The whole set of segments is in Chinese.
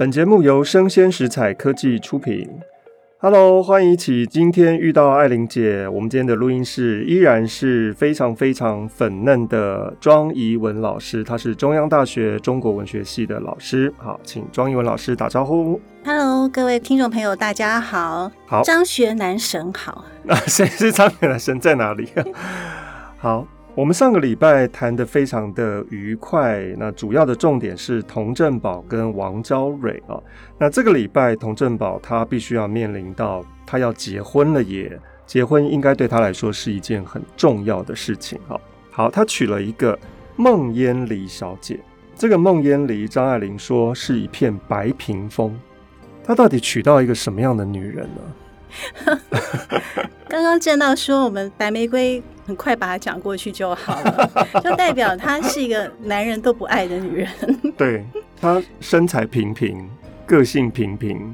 本节目由生鲜食材科技出品。Hello，欢迎一起今天遇到艾琳姐。我们今天的录音室依然是非常非常粉嫩的庄怡文老师，她是中央大学中国文学系的老师。好，请庄怡文老师打招呼。Hello，各位听众朋友，大家好。好，张学男神好。那谁是张学男神在哪里？好。我们上个礼拜谈得非常的愉快，那主要的重点是佟振宝跟王昭蕊啊。那这个礼拜佟振宝他必须要面临到他要结婚了耶，结婚应该对他来说是一件很重要的事情哈。好，他娶了一个孟燕离小姐，这个孟燕离张爱玲说是一片白屏风，他到底娶到一个什么样的女人呢？刚刚见到说我们白玫瑰很快把它讲过去就好了，就代表她是一个男人都不爱的女人。对，她身材平平，个性平平，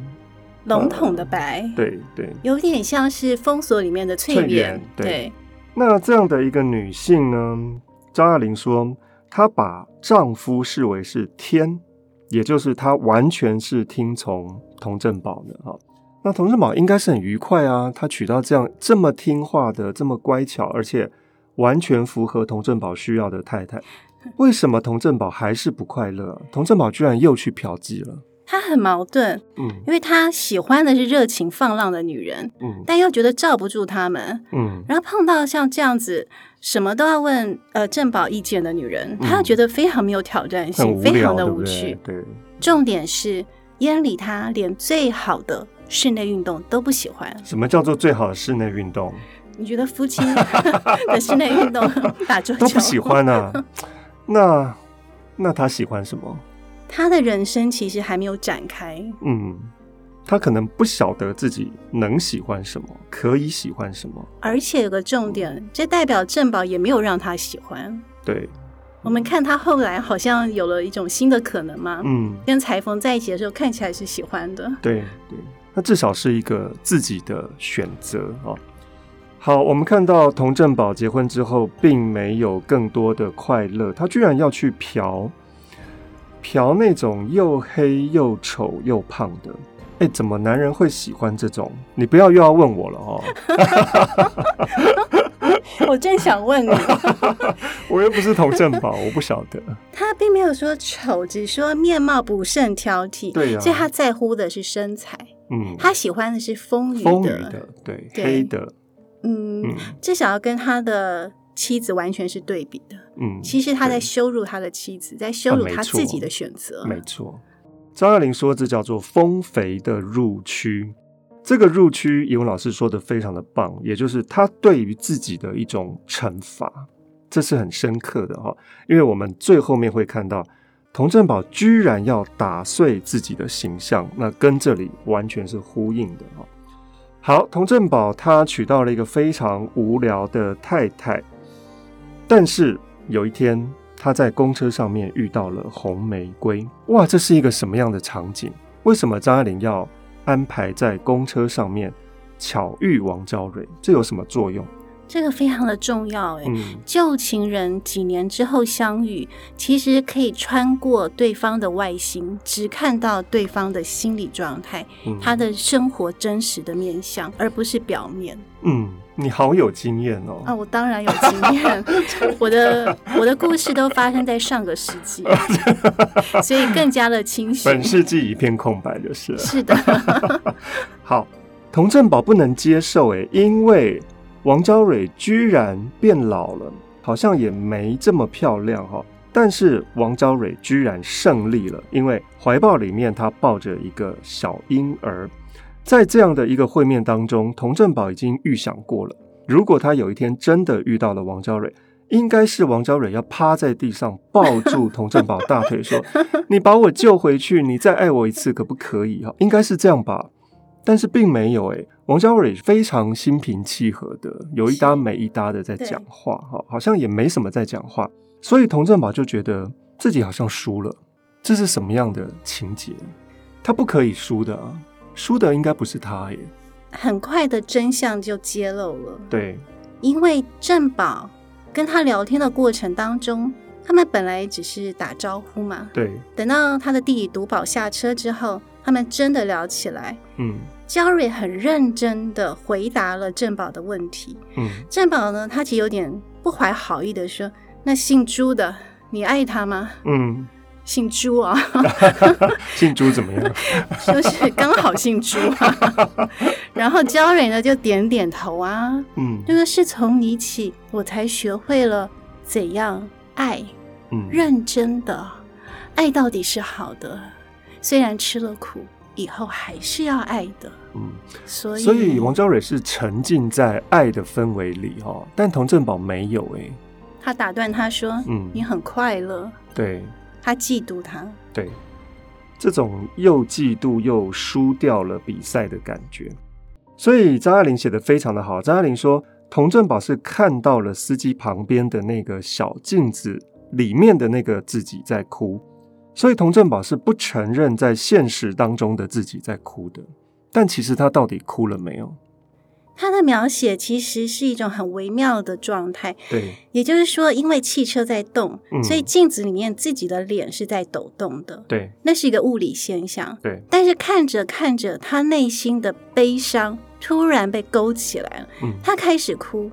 笼统的白，呃、对对，有点像是封锁里面的翠莲。对，对，那这样的一个女性呢，张爱玲说她把丈夫视为是天，也就是她完全是听从童振宝的哈。那童振宝应该是很愉快啊，他娶到这样这么听话的、这么乖巧，而且完全符合童振宝需要的太太。为什么童振宝还是不快乐？童振宝居然又去嫖妓了。他很矛盾，嗯，因为他喜欢的是热情放浪的女人，嗯，但又觉得罩不住他们，嗯，然后碰到像这样子什么都要问呃振宝意见的女人，他又觉得非常没有挑战性，非常的无趣。对，重点是烟里他连最好的。室内运动都不喜欢。什么叫做最好的室内运动？你觉得夫妻的室内运动打桌球都不喜欢啊？那那他喜欢什么？他的人生其实还没有展开。嗯，他可能不晓得自己能喜欢什么，可以喜欢什么。而且有个重点，这代表郑宝也没有让他喜欢。对，我们看他后来好像有了一种新的可能嘛。嗯，跟裁缝在一起的时候，看起来是喜欢的。对对。那至少是一个自己的选择啊。好，我们看到童振宝结婚之后，并没有更多的快乐，他居然要去嫖，嫖那种又黑又丑又胖的。哎，怎么男人会喜欢这种？你不要又要问我了哦。我正想问你，我又不是童振宝，我不晓得。他并没有说丑，只说面貌不甚挑剔。对呀、啊，所以他在乎的是身材。嗯，他喜欢的是丰腴的，对，对黑的。嗯，嗯，至少要跟他的妻子完全是对比的。嗯，其实他在羞辱他的妻子，在羞辱他自己的选择。没错，张爱玲说这叫做丰肥的入区。这个入躯，怡雯老师说的非常的棒，也就是他对于自己的一种惩罚，这是很深刻的哈。因为我们最后面会看到。童振宝居然要打碎自己的形象，那跟这里完全是呼应的。好，童振宝他娶到了一个非常无聊的太太，但是有一天他在公车上面遇到了红玫瑰。哇，这是一个什么样的场景？为什么张爱玲要安排在公车上面巧遇王昭蕊？这有什么作用？这个非常的重要，哎，旧情人几年之后相遇，其实可以穿过对方的外形，只看到对方的心理状态，嗯、他的生活真实的面相，而不是表面。嗯，你好有经验哦。啊，我当然有经验，我的我的故事都发生在上个世纪，所以更加的清晰。本世纪一片空白就是了。是的。好，童振宝不能接受，哎，因为。王昭蕊居然变老了，好像也没这么漂亮哈。但是王昭蕊居然胜利了，因为怀抱里面她抱着一个小婴儿。在这样的一个会面当中，佟振宝已经预想过了，如果他有一天真的遇到了王昭蕊，应该是王昭蕊要趴在地上抱住佟振宝大腿，说：“你把我救回去，你再爱我一次，可不可以？”哈，应该是这样吧。但是并没有诶，王家蕊非常心平气和的，有一搭没一搭的在讲话，哈，好像也没什么在讲话，所以童振宝就觉得自己好像输了，这是什么样的情节？他不可以输的啊，输的应该不是他耶。很快的真相就揭露了，对，因为振宝跟他聊天的过程当中，他们本来只是打招呼嘛。对。等到他的弟弟独宝下车之后，他们真的聊起来。嗯。焦蕊很认真的回答了郑宝的问题。嗯。郑宝呢，他其实有点不怀好意的说：“那姓朱的，你爱他吗？”嗯。姓朱啊。姓朱怎么样？就是刚好姓朱啊。然后焦蕊呢就点点头啊。嗯。这个是从你起，我才学会了怎样爱。嗯。认真的爱到底是好的，虽然吃了苦。以后还是要爱的，嗯，所以所以王昭蕊是沉浸在爱的氛围里哈，但童振宝没有哎、欸，他打断他说：“嗯，你很快乐。”对，他嫉妒他，对，这种又嫉妒又输掉了比赛的感觉。所以张爱玲写的非常的好，张爱玲说童振宝是看到了司机旁边的那个小镜子里面的那个自己在哭。所以童振宝是不承认在现实当中的自己在哭的，但其实他到底哭了没有？他的描写其实是一种很微妙的状态。对，也就是说，因为汽车在动，嗯，所以镜子里面自己的脸是在抖动的。对，那是一个物理现象。对，但是看着看着，他内心的悲伤突然被勾起来了，嗯，他开始哭。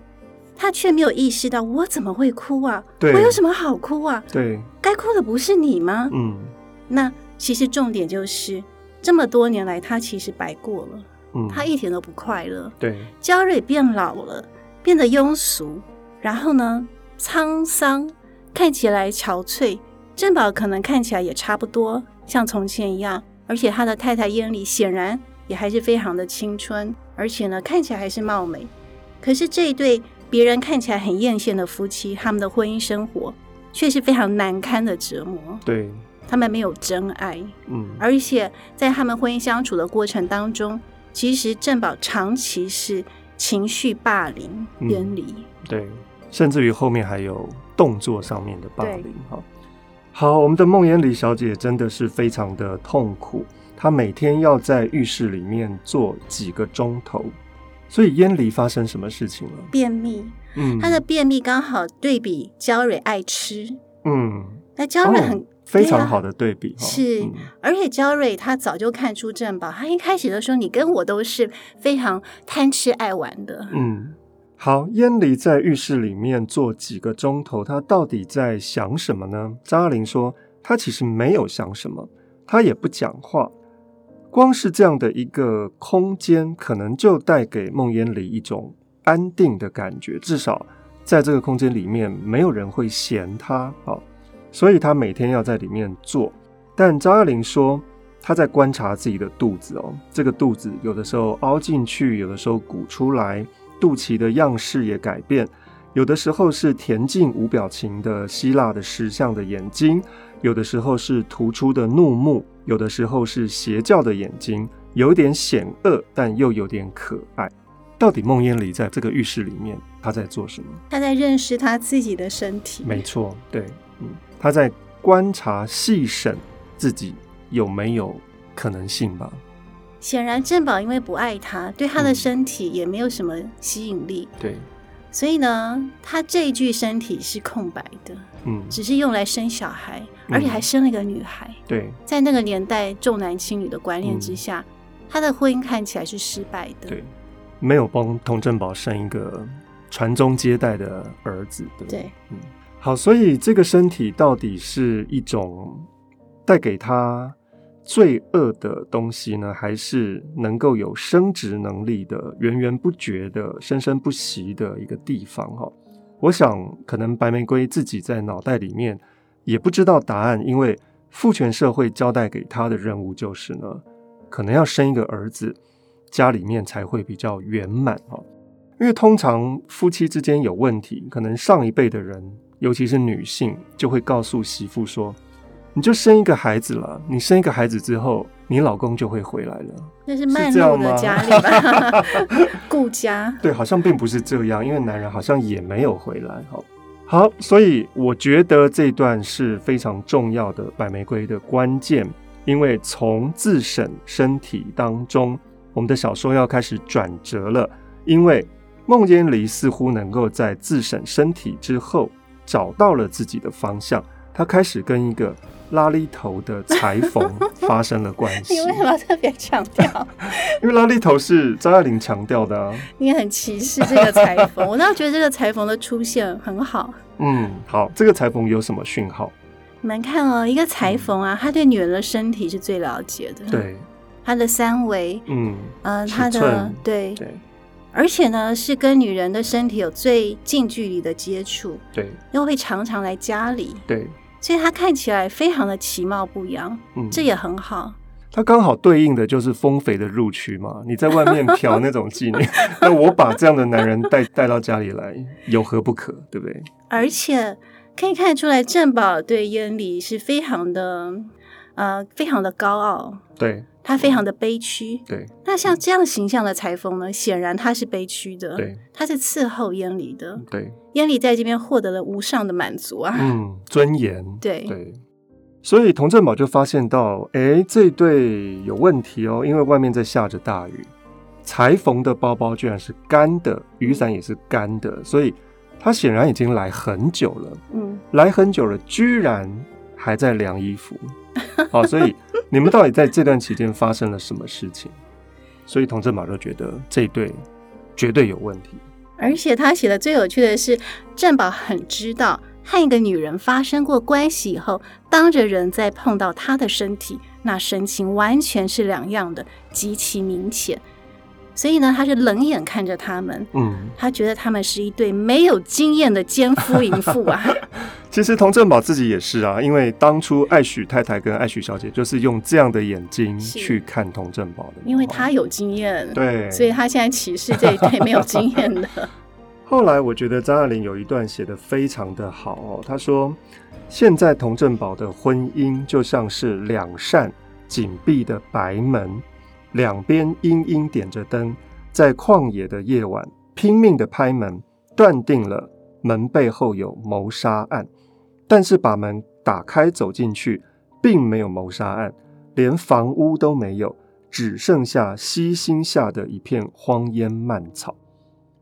他却没有意识到，我怎么会哭啊？我有什么好哭啊？对，该哭的不是你吗？嗯，那其实重点就是，这么多年来，他其实白过了。嗯，他一点都不快乐。对，焦蕊变老了，变得庸俗，然后呢，沧桑，看起来憔悴。郑宝可能看起来也差不多，像从前一样。而且他的太太鄢梨显然也还是非常的青春，而且呢，看起来还是貌美。可是这一对。别人看起来很艳羡的夫妻，他们的婚姻生活却是非常难堪的折磨。对，他们没有真爱。嗯，而且在他们婚姻相处的过程当中，其实郑宝长期是情绪霸凌鄢梨。对，甚至于后面还有动作上面的霸凌。哈，好，我们的梦魇李小姐真的是非常的痛苦，她每天要在浴室里面坐几个钟头。所以烟梨发生什么事情了？便秘。嗯，他的便秘刚好对比焦蕊爱吃。嗯，那焦蕊很、哦、非常好的对比。是，嗯、而且焦蕊他早就看出正宝，他一开始的时候，你跟我都是非常贪吃爱玩的。嗯，好，烟梨在浴室里面坐几个钟头，他到底在想什么呢？张爱玲说，他其实没有想什么，他也不讲话。光是这样的一个空间，可能就带给梦魇里一种安定的感觉。至少在这个空间里面，没有人会嫌他好，所以他每天要在里面坐。但张爱玲说，她在观察自己的肚子哦，这个肚子有的时候凹进去，有的时候鼓出来，肚脐的样式也改变，有的时候是恬静无表情的希腊的石像的眼睛，有的时候是突出的怒目。有的时候是邪教的眼睛，有点险恶，但又有点可爱。到底梦鄢梨在这个浴室里面，他在做什么？他在认识他自己的身体。没错，对，嗯，他在观察、细审自己有没有可能性吧。显然，郑宝因为不爱他，对他的身体也没有什么吸引力。嗯、对。所以呢，他这一具身体是空白的，嗯，只是用来生小孩，而且还生了一个女孩。嗯、对，在那个年代重男轻女的观念之下，嗯，他的婚姻看起来是失败的。对，没有帮童振宝生一个传宗接代的儿子。对，对，嗯，好，所以这个身体到底是一种带给他。罪恶的东西呢，还是能够有生殖能力的、源源不绝的、生生不息的一个地方哈。我想，可能白玫瑰自己在脑袋里面也不知道答案，因为父权社会交代给他的任务就是呢，可能要生一个儿子，家里面才会比较圆满哈。因为通常夫妻之间有问题，可能上一辈的人，尤其是女性，就会告诉媳妇说。你就生一个孩子了，你生一个孩子之后，你老公就会回来了。那是慢路的家里吧？顾家。对，好像并不是这样，因为男人好像也没有回来。好，好，所以我觉得这段是非常重要的白玫瑰的关键，因为从自审身体当中，我们的小说要开始转折了。因为梦鄢梨似乎能够在自审身体之后，找到了自己的方向，他开始跟一个拉力头的裁缝发生了关系。你为什么要特别强调？因为拉力头是张爱玲强调的啊。你很歧视这个裁缝，我倒觉得这个裁缝的出现很好。嗯，好，这个裁缝有什么讯号？你们看哦，一个裁缝啊，他对女人的身体是最了解的。对，他的三围，嗯，呃，他的对对。而且呢，是跟女人的身体有最近距离的接触，对，又会常常来家里，对，所以他看起来非常的其貌不扬，嗯，这也很好。它刚好对应的就是丰肥的入区嘛，你在外面嫖那种妓女，那我把这样的男人带带到家里来，有何不可，对不对？而且可以看得出来，郑宝对燕离是非常的，呃，非常的高傲，对。他非常的悲屈，对。那像这样形象的裁缝呢？显然他是悲屈的，对。他是伺候燕丽的，对。燕丽在这边获得了无上的满足啊，嗯，尊严，对对。所以童振宝就发现到，哎、欸，这对有问题哦，因为外面在下着大雨，裁缝的包包居然是干的，雨伞也是干的，所以他显然已经来很久了，嗯，来很久了，居然还在晾衣服。好，所以你们到底在这段期间发生了什么事情？所以童振宝就觉得这一对绝对有问题。而且他写的最有趣的是，振宝很知道和一个女人发生过关系以后，当着人再碰到她的身体，那神情完全是两样的，极其明显。所以呢，他是冷眼看着他们，嗯，他觉得他们是一对没有经验的奸夫淫妇啊。其实童振宝自己也是啊，因为当初艾许太太跟艾许小姐就是用这样的眼睛去看童振宝的，因为他有经验，对，所以他现在歧视这一代没有经验的。后来我觉得张爱玲有一段写得非常的好哦，她说：“现在童振宝的婚姻就像是两扇紧闭的白门。”两边阴阴点着灯，在旷野的夜晚拼命的拍门，断定了门背后有谋杀案。但是把门打开走进去，并没有谋杀案，连房屋都没有，只剩下溪心下的一片荒烟蔓草。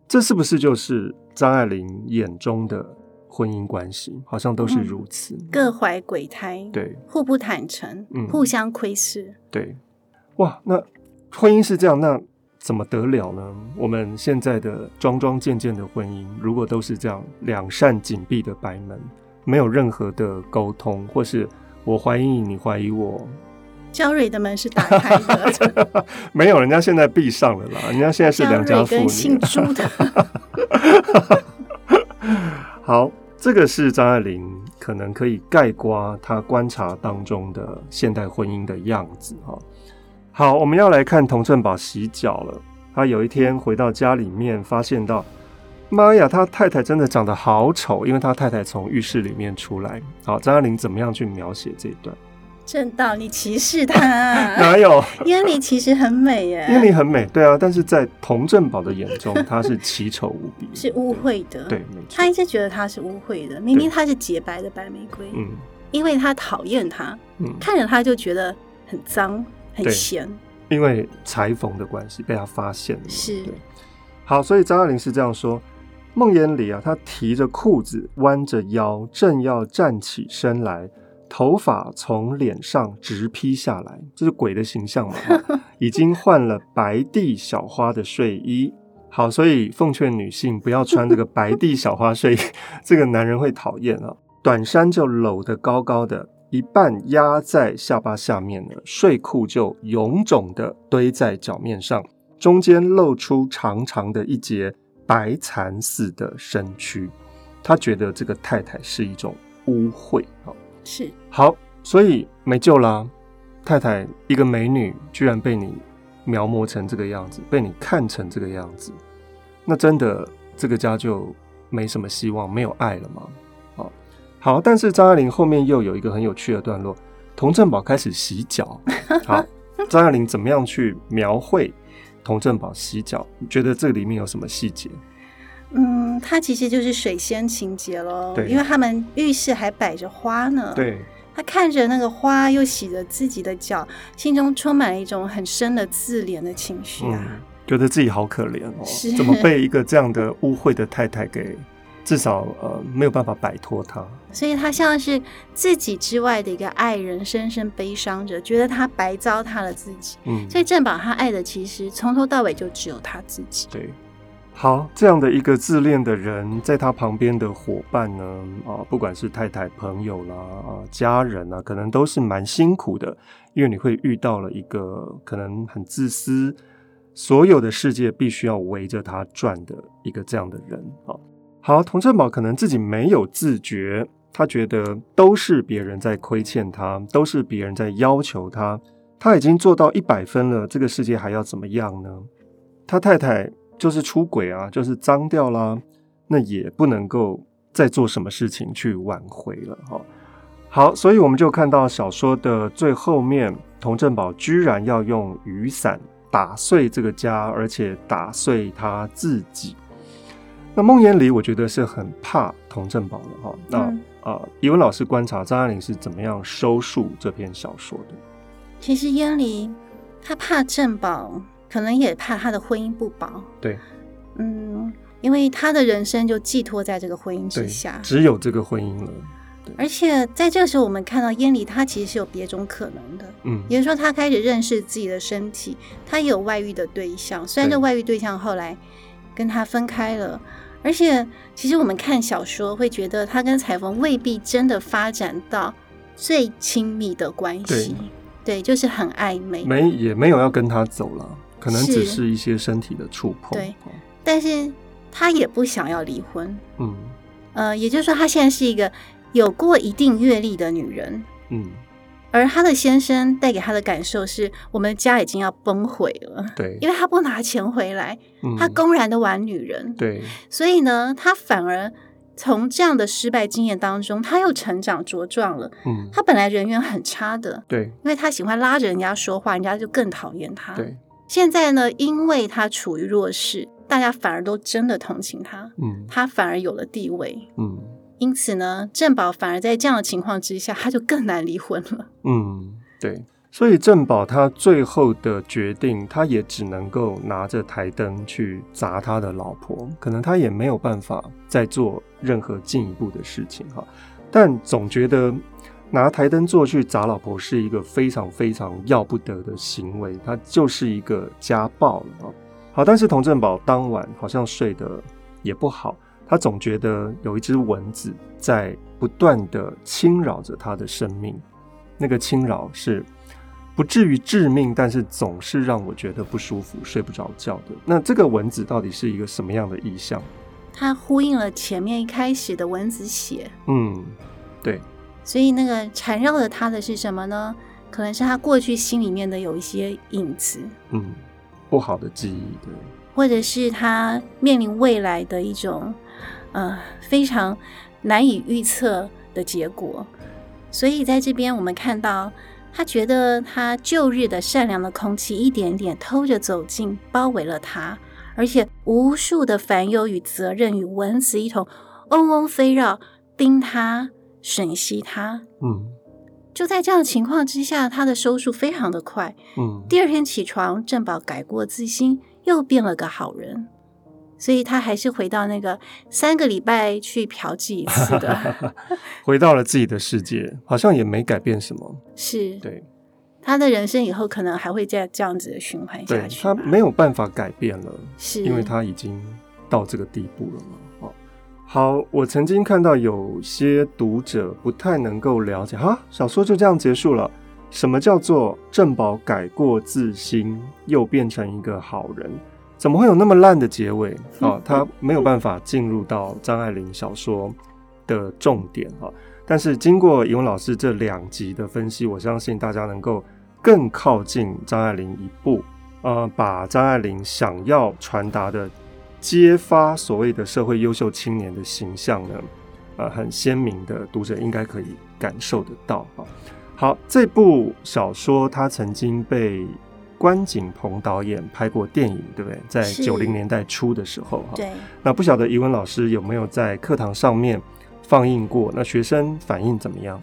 这是不是就是张爱玲眼中的婚姻关系？好像都是如此，嗯、各怀鬼胎，对，互不坦诚，嗯，互相窥视，对，哇，那。婚姻是这样，那怎么得了呢？我们现在的桩桩件件的婚姻，如果都是这样，两扇紧闭的白门，没有任何的沟通，或是我怀疑你，你怀疑我，焦蕊的门是打开的，没有，人家现在闭上了啦，人家现在是良家妇女。姓朱的，好，这个是张爱玲可能可以概括她观察当中的现代婚姻的样子哈。好，我们要来看童振宝洗脚了。他有一天回到家里面，发现到，妈呀，他太太真的长得好丑，因为他太太从浴室里面出来。好，张爱玲怎么样去描写这一段？正道，你歧视他？哪有？燕丽其实很美耶。燕丽很美，对啊，但是在童振宝的眼中，她是奇丑无比，是污秽的。对，没错。他一直觉得她是污秽的，明明她是洁白的白玫瑰。嗯，因为他讨厌她，嗯，看着她就觉得很脏。很咸，因为裁缝的关系被他发现了。是，好，所以张爱玲是这样说：梦魇里啊，他提着裤子，弯着腰，正要站起身来，头发从脸上直披下来，这是鬼的形象嘛？已经换了白地小花的睡衣。好，所以奉劝女性不要穿这个白地小花睡衣，这个男人会讨厌啊。短衫就搂得高高的。一半压在下巴下面呢，睡裤就臃肿的堆在脚面上，中间露出长长的一截白蚕似的身躯。他觉得这个太太是一种污秽啊，是好，所以没救啦。太太一个美女，居然被你描摹成这个样子，被你看成这个样子，那真的这个家就没什么希望，没有爱了吗？好，但是张爱玲后面又有一个很有趣的段落，童振宝开始洗脚。好，张爱玲怎么样去描绘佟振宝洗脚？你觉得这里面有什么细节？嗯，它其实就是水仙情节喽。对，因为他们浴室还摆着花呢。对，他看着那个花，又洗着自己的脚，心中充满了一种很深的自怜的情绪啊、嗯，觉得自己好可怜哦，怎么被一个这样的污秽的太太给至少呃没有办法摆脱他，所以他像是自己之外的一个爱人，深深悲伤着，觉得他白糟蹋了自己。嗯，所以正宝他爱的其实从头到尾就只有他自己。对，好，这样的一个自恋的人，在他旁边的伙伴呢，啊，不管是太太、朋友啦，啊，家人啊，可能都是蛮辛苦的，因为你会遇到了一个可能很自私，所有的世界必须要围着他转的一个这样的人啊。好，童振宝可能自己没有自觉，他觉得都是别人在亏欠他，都是别人在要求他，他已经做到一百分了，这个世界还要怎么样呢？他太太就是出轨啊，就是脏掉啦，那也不能够再做什么事情去挽回了哈。好，所以我们就看到小说的最后面，童振宝居然要用雨伞打碎这个家，而且打碎他自己。那梦魇离，我觉得是很怕童振宝的哈。那啊、嗯呃，怡文老师观察张爱玲是怎么样收束这篇小说的？其实烟离他怕振宝，可能也怕他的婚姻不保。对，嗯，因为他的人生就寄托在这个婚姻之下，只有这个婚姻了。而且在这个时候，我们看到烟离他其实是有别种可能的。嗯，也就是说，他开始认识自己的身体，他也有外遇的对象，虽然这外遇对象后来跟他分开了。而且，其实我们看小说会觉得他跟彩凤未必真的发展到最亲密的关系，对，对，就是很暧昧，没也没有要跟他走了，可能只是一些身体的触碰。对，但是他也不想要离婚。嗯，呃，也就是说，他现在是一个有过一定阅历的女人。嗯。而他的先生带给他的感受是，我们的家已经要崩毁了。对，因为他不拿钱回来，嗯、他公然的玩女人。对，所以呢，他反而从这样的失败经验当中，他又成长茁壮了。嗯，他本来人缘很差的。对，因为他喜欢拉着人家说话，人家就更讨厌他。对，现在呢，因为他处于弱势，大家反而都真的同情他。嗯，他反而有了地位。嗯。因此呢，郑宝反而在这样的情况之下，他就更难离婚了。嗯，对，所以郑宝他最后的决定，他也只能够拿着台灯去砸他的老婆，可能他也没有办法再做任何进一步的事情哈。但总觉得拿台灯做去砸老婆是一个非常非常要不得的行为，他就是一个家暴了。好，但是佟振宝当晚好像睡得也不好。他总觉得有一只蚊子在不断的侵扰着他的生命，那个侵扰是不至于致命，但是总是让我觉得不舒服、睡不着觉的。那这个蚊子到底是一个什么样的意象？它呼应了前面一开始的蚊子血。嗯，对。所以那个缠绕着他的是什么呢？可能是他过去心里面的有一些影子。嗯，不好的记忆，对。或者是他面临未来的一种。呃，非常难以预测的结果，所以在这边我们看到，他觉得他旧日的善良的空气一点点偷着走进，包围了他，而且无数的烦忧与责任与蚊子一同嗡嗡飞绕，叮他、吮吸他。嗯，就在这样的情况之下，他的收束非常的快。嗯，第二天起床，郑宝改过自新，又变了个好人。所以他还是回到那个三个礼拜去嫖妓一次的，回到了自己的世界，好像也没改变什么。是，对，他的人生以后可能还会再这样子的循环下去。他没有办法改变了，是因为他已经到这个地步了嘛。好，我曾经看到有些读者不太能够了解，哈，小说就这样结束了？什么叫做郑宝改过自新，又变成一个好人？怎么会有那么烂的结尾啊？他没有办法进入到张爱玲小说的重点啊。但是经过尹文老师这两集的分析，我相信大家能够更靠近张爱玲一步，呃，把张爱玲想要传达的揭发所谓的社会优秀青年的形象呢，呃，很鲜明的读者应该可以感受得到啊。好，这部小说它曾经被。关锦鹏导演拍过电影，对不对？在九零年代初的时候，哈。对。那不晓得怡文老师有没有在课堂上面放映过？那学生反应怎么样？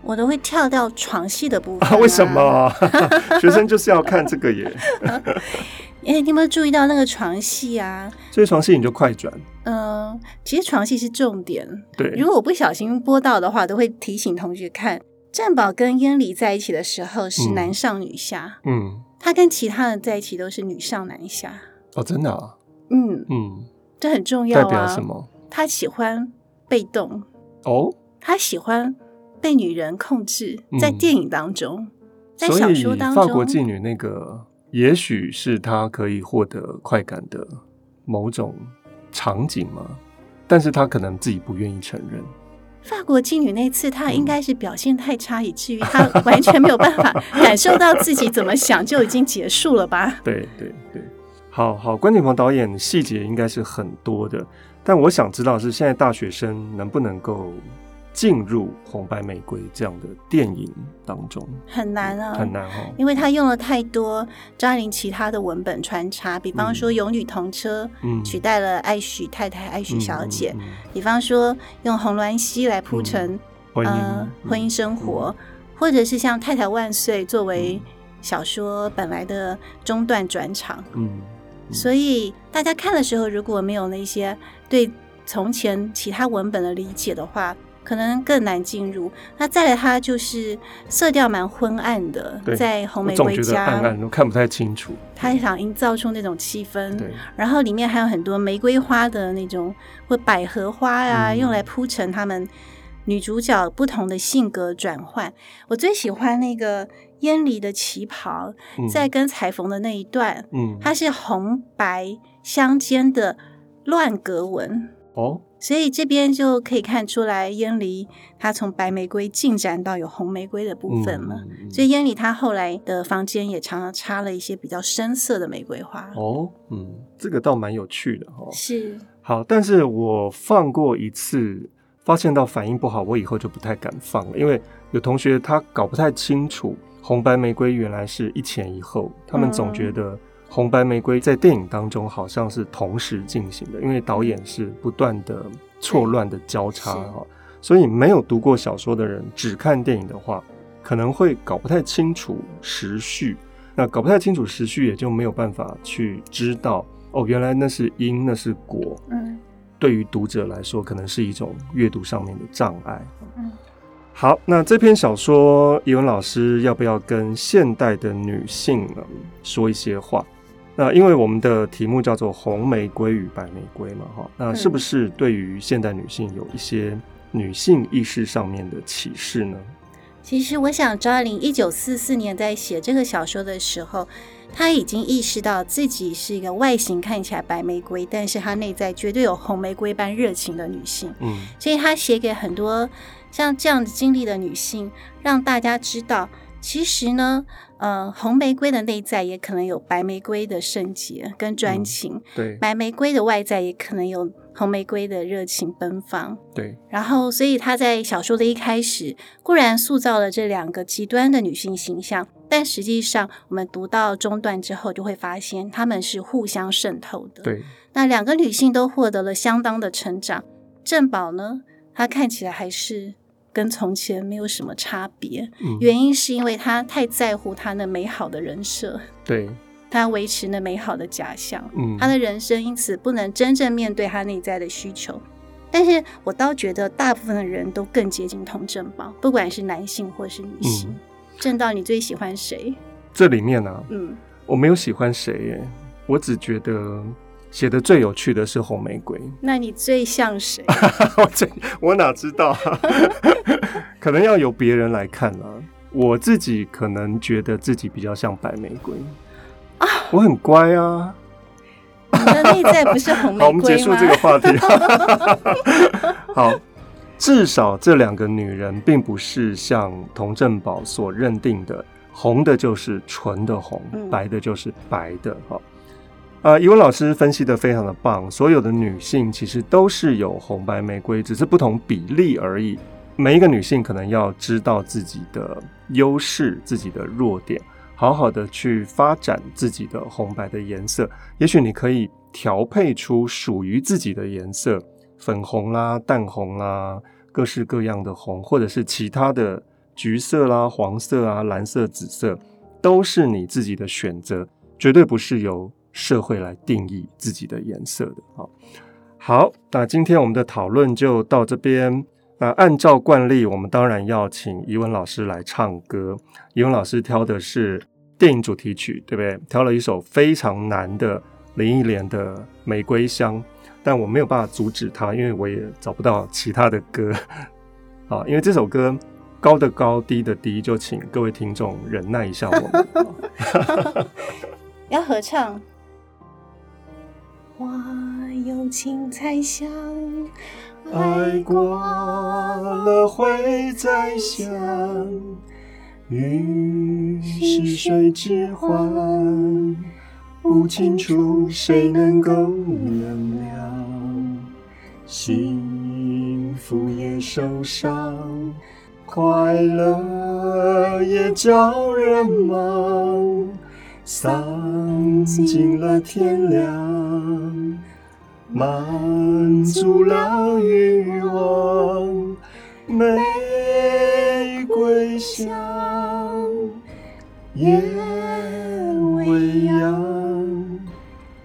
我都会跳到床戏的部分啊。啊为什么？学生就是要看这个耶。哎、欸，你有没有注意到那个床戏啊？这些床戏你就快转。嗯、呃，其实床戏是重点。对，如果我不小心播到的话，都会提醒同学看。战宝跟燕离在一起的时候是男上女下。嗯，他跟其他人在一起都是女上男下。哦，真的啊？嗯嗯，这很重要啊。代表什么？他喜欢被动。哦，他喜欢被女人控制。在电影当中，嗯、在小说当中，法国妓女那个。也许是他可以获得快感的某种场景吗？但是他可能自己不愿意承认。法国妓女那次，她应该是表现太差，嗯、以至于她 完全没有办法感受到自己怎么想就已经结束了吧？对对对，好好，关锦鹏导演细节应该是很多的，但我想知道是现在大学生能不能够。进入红白玫瑰这样的电影当中。很难啊，很难哦，因为他用了太多张爱玲其他的文本穿插，比方说《有女同车》嗯。取代了爱许太太、爱许小姐，比方说用红鸾溪来铺陈呃婚姻生活，或者是像《太太万岁》作为小说本来的中段转场，嗯，所以大家看的时候如果没有那些对从前其他文本的理解的话。可能更难进入。那再来，它就是色调蛮昏暗的，在红玫瑰家，暗暗都看不太清楚。他想营造出那种气氛，对。然后里面还有很多玫瑰花的那种，或百合花呀、啊，嗯、用来铺成他们女主角不同的性格转换。我最喜欢那个烟离的旗袍，嗯、在跟彩凤的那一段，嗯，它是红白相间的乱格纹哦。所以这边就可以看出来，烟离他从白玫瑰进展到有红玫瑰的部分了。嗯、所以烟离他后来的房间也常常插了一些比较深色的玫瑰花。哦，嗯，这个倒蛮有趣的哈。是。好，但是我放过一次，发现到反应不好，我以后就不太敢放了，因为有同学他搞不太清楚红白玫瑰原来是一前一后，他们总觉得。红白玫瑰在电影当中好像是同时进行的，因为导演是不断的错乱的交叉哈，所以没有读过小说的人只看电影的话，可能会搞不太清楚时序。那搞不太清楚时序，也就没有办法去知道哦，原来那是因，那是果。嗯，对于读者来说，可能是一种阅读上面的障碍。嗯，好，那这篇小说，怡文老师要不要跟现代的女性呢说一些话？那因为我们的题目叫做《红玫瑰与白玫瑰》嘛，哈，那是不是对于现代女性有一些女性意识上面的启示呢？其实，我想张爱玲一九四四年在写这个小说的时候，她已经意识到自己是一个外形看起来白玫瑰，但是她内在绝对有红玫瑰般热情的女性。嗯，所以她写给很多像这样子经历的女性，让大家知道。其实呢，呃，红玫瑰的内在也可能有白玫瑰的圣洁跟专情，嗯，对，白玫瑰的外在也可能有红玫瑰的热情奔放，对。然后，所以他在小说的一开始固然塑造了这两个极端的女性形象，但实际上我们读到中段之后，就会发现她们是互相渗透的。对，那两个女性都获得了相当的成长。郑宝呢，她看起来还是。跟从前没有什么差别，嗯、原因是因为他太在乎他那美好的人设，对，他维持那美好的假象，嗯，他的人生因此不能真正面对他内在的需求。但是我倒觉得大部分的人都更接近童正宝，不管是男性或是女性。正道、嗯，你最喜欢谁？这里面呢、啊，嗯，我没有喜欢谁耶，我只觉得。写的最有趣的是红玫瑰，那你最像谁？我最我哪知道？可能要由别人来看了。我自己可能觉得自己比较像白玫瑰啊，我很乖啊。你的内在不是红玫瑰吗？好，我们结束这个话题。好，至少这两个女人并不是像童正宝所认定的，红的就是纯的红，嗯、白的就是白的。哈。啊，怡文老师分析得非常的棒。所有的女性其实都是有红白玫瑰，只是不同比例而已。每一个女性可能要知道自己的优势、自己的弱点，好好的去发展自己的红白的颜色。也许你可以调配出属于自己的颜色，粉红啦、淡红啦，各式各样的红，或者是其他的橘色啦、黄色啊、蓝色、紫色，都是你自己的选择，绝对不是由。社会来定义自己的颜色的。好，好，那今天我们的讨论就到这边。那按照惯例，我们当然要请怡文老师来唱歌。怡文老师挑的是电影主题曲，对不对？挑了一首非常难的林忆莲的《玫瑰香》，但我没有办法阻止他，因为我也找不到其他的歌。啊，因为这首歌高的高，低的低，就请各位听众忍耐一下我们。要合唱。花有青菜香。爱过了会再想，雨是谁之欢？不清楚谁能够原谅？幸福也受伤，快乐也叫人忙，丧尽了天良。满足了欲望，玫瑰香，夜未央，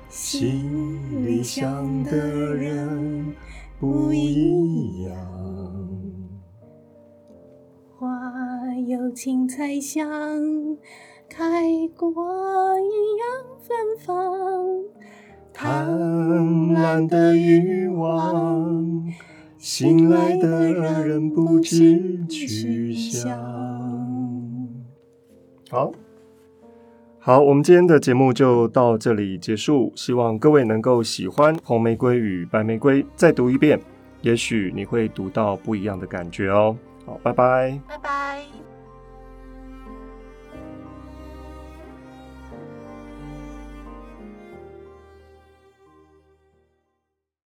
心里想的人不一样。花有青菜香，开过一样芬芳。贪婪的欲望，醒来的人不知去向。好，好，我们今天的节目就到这里结束。希望各位能够喜欢《红玫瑰与白玫瑰》，再读一遍，也许你会读到不一样的感觉哦。好，拜拜，拜拜。